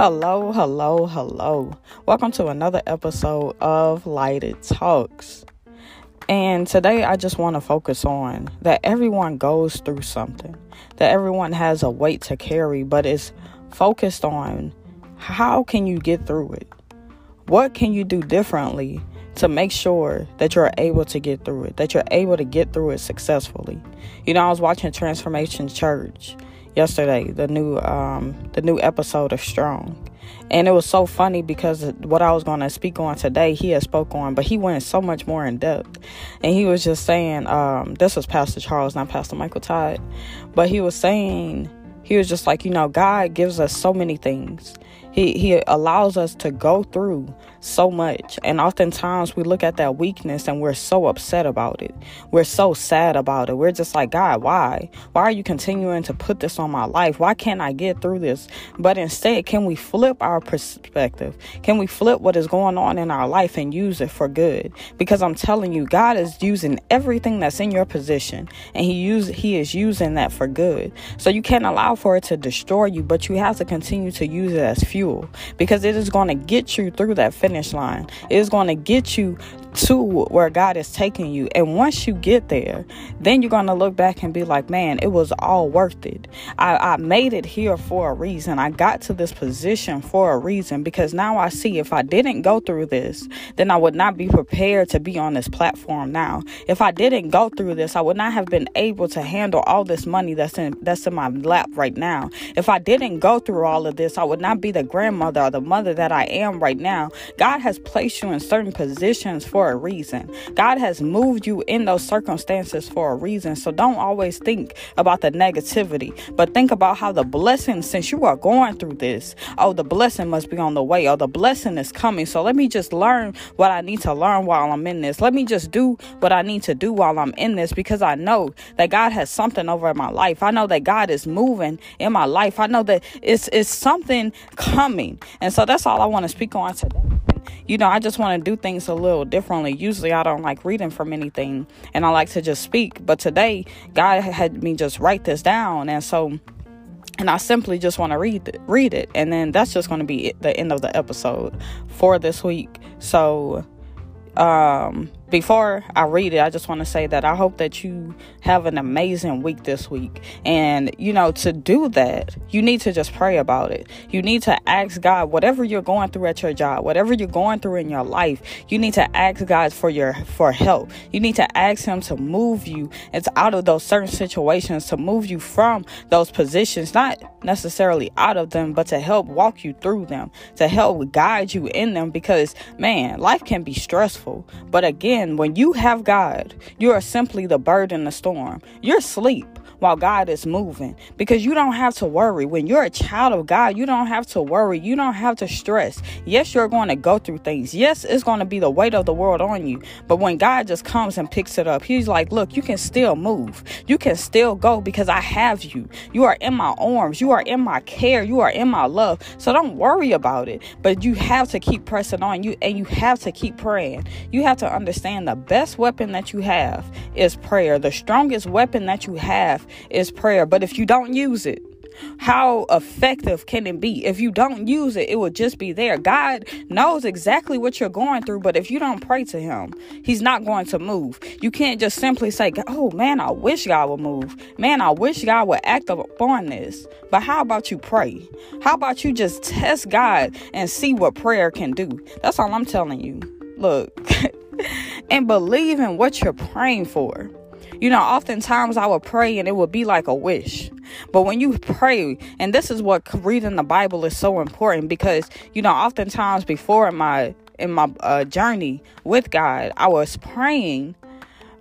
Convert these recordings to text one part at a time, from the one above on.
Hello, hello, hello. Welcome to another episode of Lighted Talks. And today I just want to focus on that everyone goes through something, that everyone has a weight to carry, but it's focused on how can you get through it? What can you do differently to make sure that you're able to get through it, that you're able to get through it successfully? You know, I was watching Transformation Church yesterday, the new um, the new episode of Strong. And it was so funny because what I was going to speak on today, he had spoke on, but he went so much more in depth. And he was just saying, um, this was Pastor Charles, not Pastor Michael Todd, but he was saying, he was just like, you know, God gives us so many things. He he allows us to go through so much. And oftentimes we look at that weakness and we're so upset about it. We're so sad about it. We're just like, God, why? Why are you continuing to put this on my life? Why can't I get through this? But instead, can we flip our perspective? Can we flip what is going on in our life and use it for good? Because I'm telling you, God is using everything that's in your position and he use he is using that for good. So you can't allow for it to destroy you, but you have to continue to use it as fuel because it is going to get you through that finish line. It is going to get you to where God is taking you. And once you get there, then you're going to look back and be like, man, it was all worth it. I, I made it here for a reason. I got to this position for a reason because now I see if I didn't go through this, then I would not be prepared to be on this platform now. If I didn't go through this, I would not have been able to handle all this money that's in that's in my lap right now. If I didn't go through all of this, I would not be the grandmother or the mother that I am right now. God has placed you in certain positions for a reason. God has moved you in those circumstances for a reason. So don't always think about the negativity, but think about how the blessing, since you are going through this, oh, the blessing must be on the way, or the blessing is coming. So let me just learn what I need to learn while I'm in this. Let me just do what I need to do while I'm in this because I know that God has something over my life. I know that God is moving in my life. I know that it's it's something coming. And so that's all I want to speak on today you know, I just want to do things a little differently. Usually I don't like reading from anything and I like to just speak. But today, God had me just write this down. And so, and I simply just want to read it, read it. And then that's just going to be the end of the episode for this week. So, um, before I read it, I just want to say that I hope that you have an amazing week this week. And, you know, to do that, you need to just pray about it. You need to ask God, whatever you're going through at your job, whatever you're going through in your life, you need to ask God for your for help. You need to ask him to move you it's out of those certain situations, to move you from those positions, not necessarily out of them, but to help walk you through them, to help guide you in them because man, life can be stressful. But again, again, when you have God, you are simply the bird in the storm. You're asleep while God is moving because you don't have to worry. When you're a child of God, you don't have to worry. You don't have to stress. Yes, you're going to go through things. Yes, it's going to be the weight of the world on you. But when God just comes and picks it up, He's like, Look, you can still move. You can still go because I have you. You are in my arms. You are in my care. You are in my love. So don't worry about it. But you have to keep pressing on you and you have to keep praying. You have to understand the best weapon that you have is prayer. The strongest weapon that you have is prayer. But if you don't use it, how effective can it be? If you don't use it, it will just be there. God knows exactly what you're going through, but if you don't pray to Him, He's not going to move. You can't just simply say, Oh man, I wish God would move. Man, I wish God would act upon this. But how about you pray? How about you just test God and see what prayer can do? That's all I'm telling you. Look, and believe in what you're praying for. You know, oftentimes I would pray and it would be like a wish. But when you pray, and this is what reading the Bible is so important because, you know, oftentimes before in my in my uh, journey with God, I was praying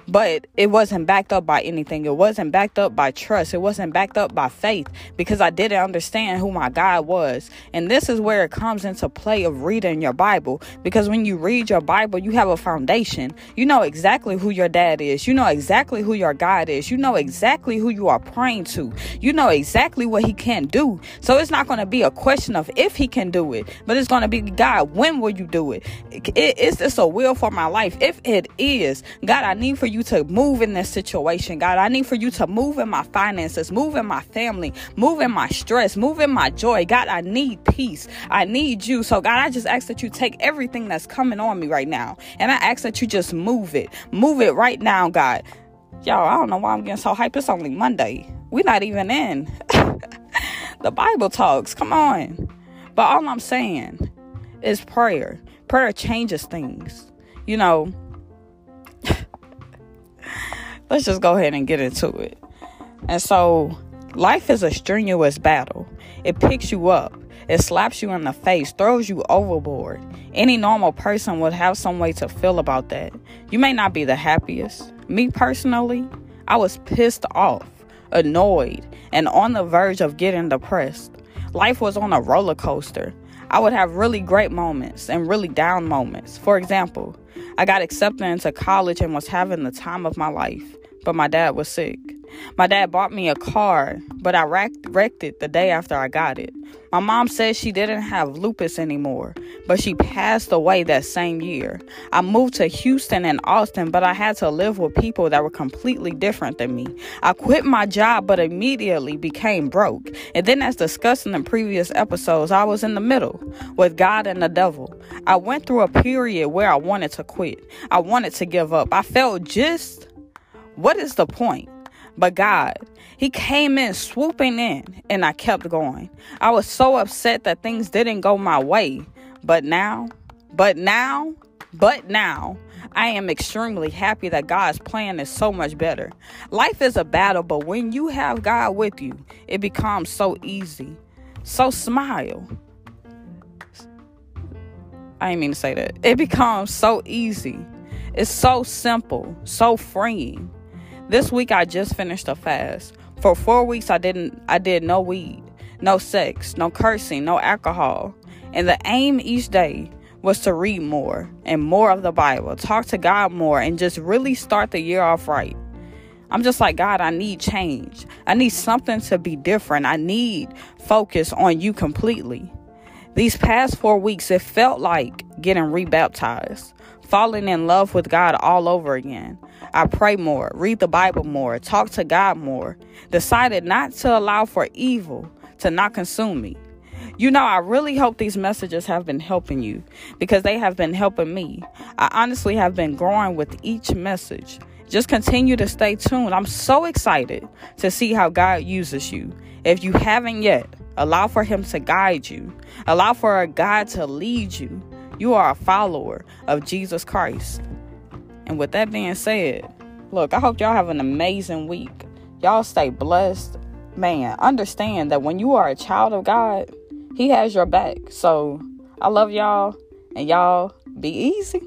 but it wasn't backed up by anything. It wasn't backed up by trust. It wasn't backed up by faith because I didn't understand who my God was. And this is where it comes into play of reading your Bible because when you read your Bible, you have a foundation. You know exactly who your dad is. You know exactly who your God is. You know exactly who you are praying to. You know exactly what he can do. So it's not going to be a question of if he can do it, but it's going to be God, when will you do it? Is this a will for my life? If it is, God, I need for you you to move in this situation, God. I need for you to move in my finances, move in my family, move in my stress, move in my joy. God, I need peace. I need you. So, God, I just ask that you take everything that's coming on me right now and I ask that you just move it. Move it right now, God. Y'all, I don't know why I'm getting so hyped. It's only Monday. We're not even in. the Bible talks. Come on. But all I'm saying is prayer. Prayer changes things. You know, let's just go ahead and get into it. And so, life is a strenuous battle. It picks you up, it slaps you in the face, throws you overboard. Any normal person would have some way to feel about that. You may not be the happiest. Me personally, I was pissed off, annoyed, and on the verge of getting depressed. Life was on a roller coaster. I would have really great moments and really down moments. For example, I got accepted into college and was having the time of my life, but my dad was sick. My dad bought me a car, but I wrecked it the day after I got it. My mom said she didn't have lupus anymore, but she passed away that same year. I moved to Houston and Austin, but I had to live with people that were completely different than me. I quit my job, but immediately became broke. And then, as discussed in the previous episodes, I was in the middle with God and the devil. I went through a period where I wanted to quit, I wanted to give up. I felt just, what is the point? But God, He came in swooping in, and I kept going. I was so upset that things didn't go my way. But now, but now, but now, I am extremely happy that God's plan is so much better. Life is a battle, but when you have God with you, it becomes so easy. So smile. I didn't mean to say that. It becomes so easy. It's so simple, so freeing. This week I just finished a fast. For 4 weeks I didn't I did no weed, no sex, no cursing, no alcohol. And the aim each day was to read more and more of the Bible, talk to God more and just really start the year off right. I'm just like, God, I need change. I need something to be different. I need focus on you completely. These past four weeks, it felt like getting rebaptized falling in love with God all over again. I pray more, read the Bible more, talk to God more, decided not to allow for evil to not consume me. You know, I really hope these messages have been helping you because they have been helping me. I honestly have been growing with each message. Just continue to stay tuned. I'm so excited to see how God uses you. If you haven't yet, allow for Him to guide you, allow for a God to lead you. You are a follower of Jesus Christ. And with that being said, look, I hope y'all have an amazing week. Y'all stay blessed. Man, understand that when you are a child of God, He has your back. So I love y'all, and y'all be easy.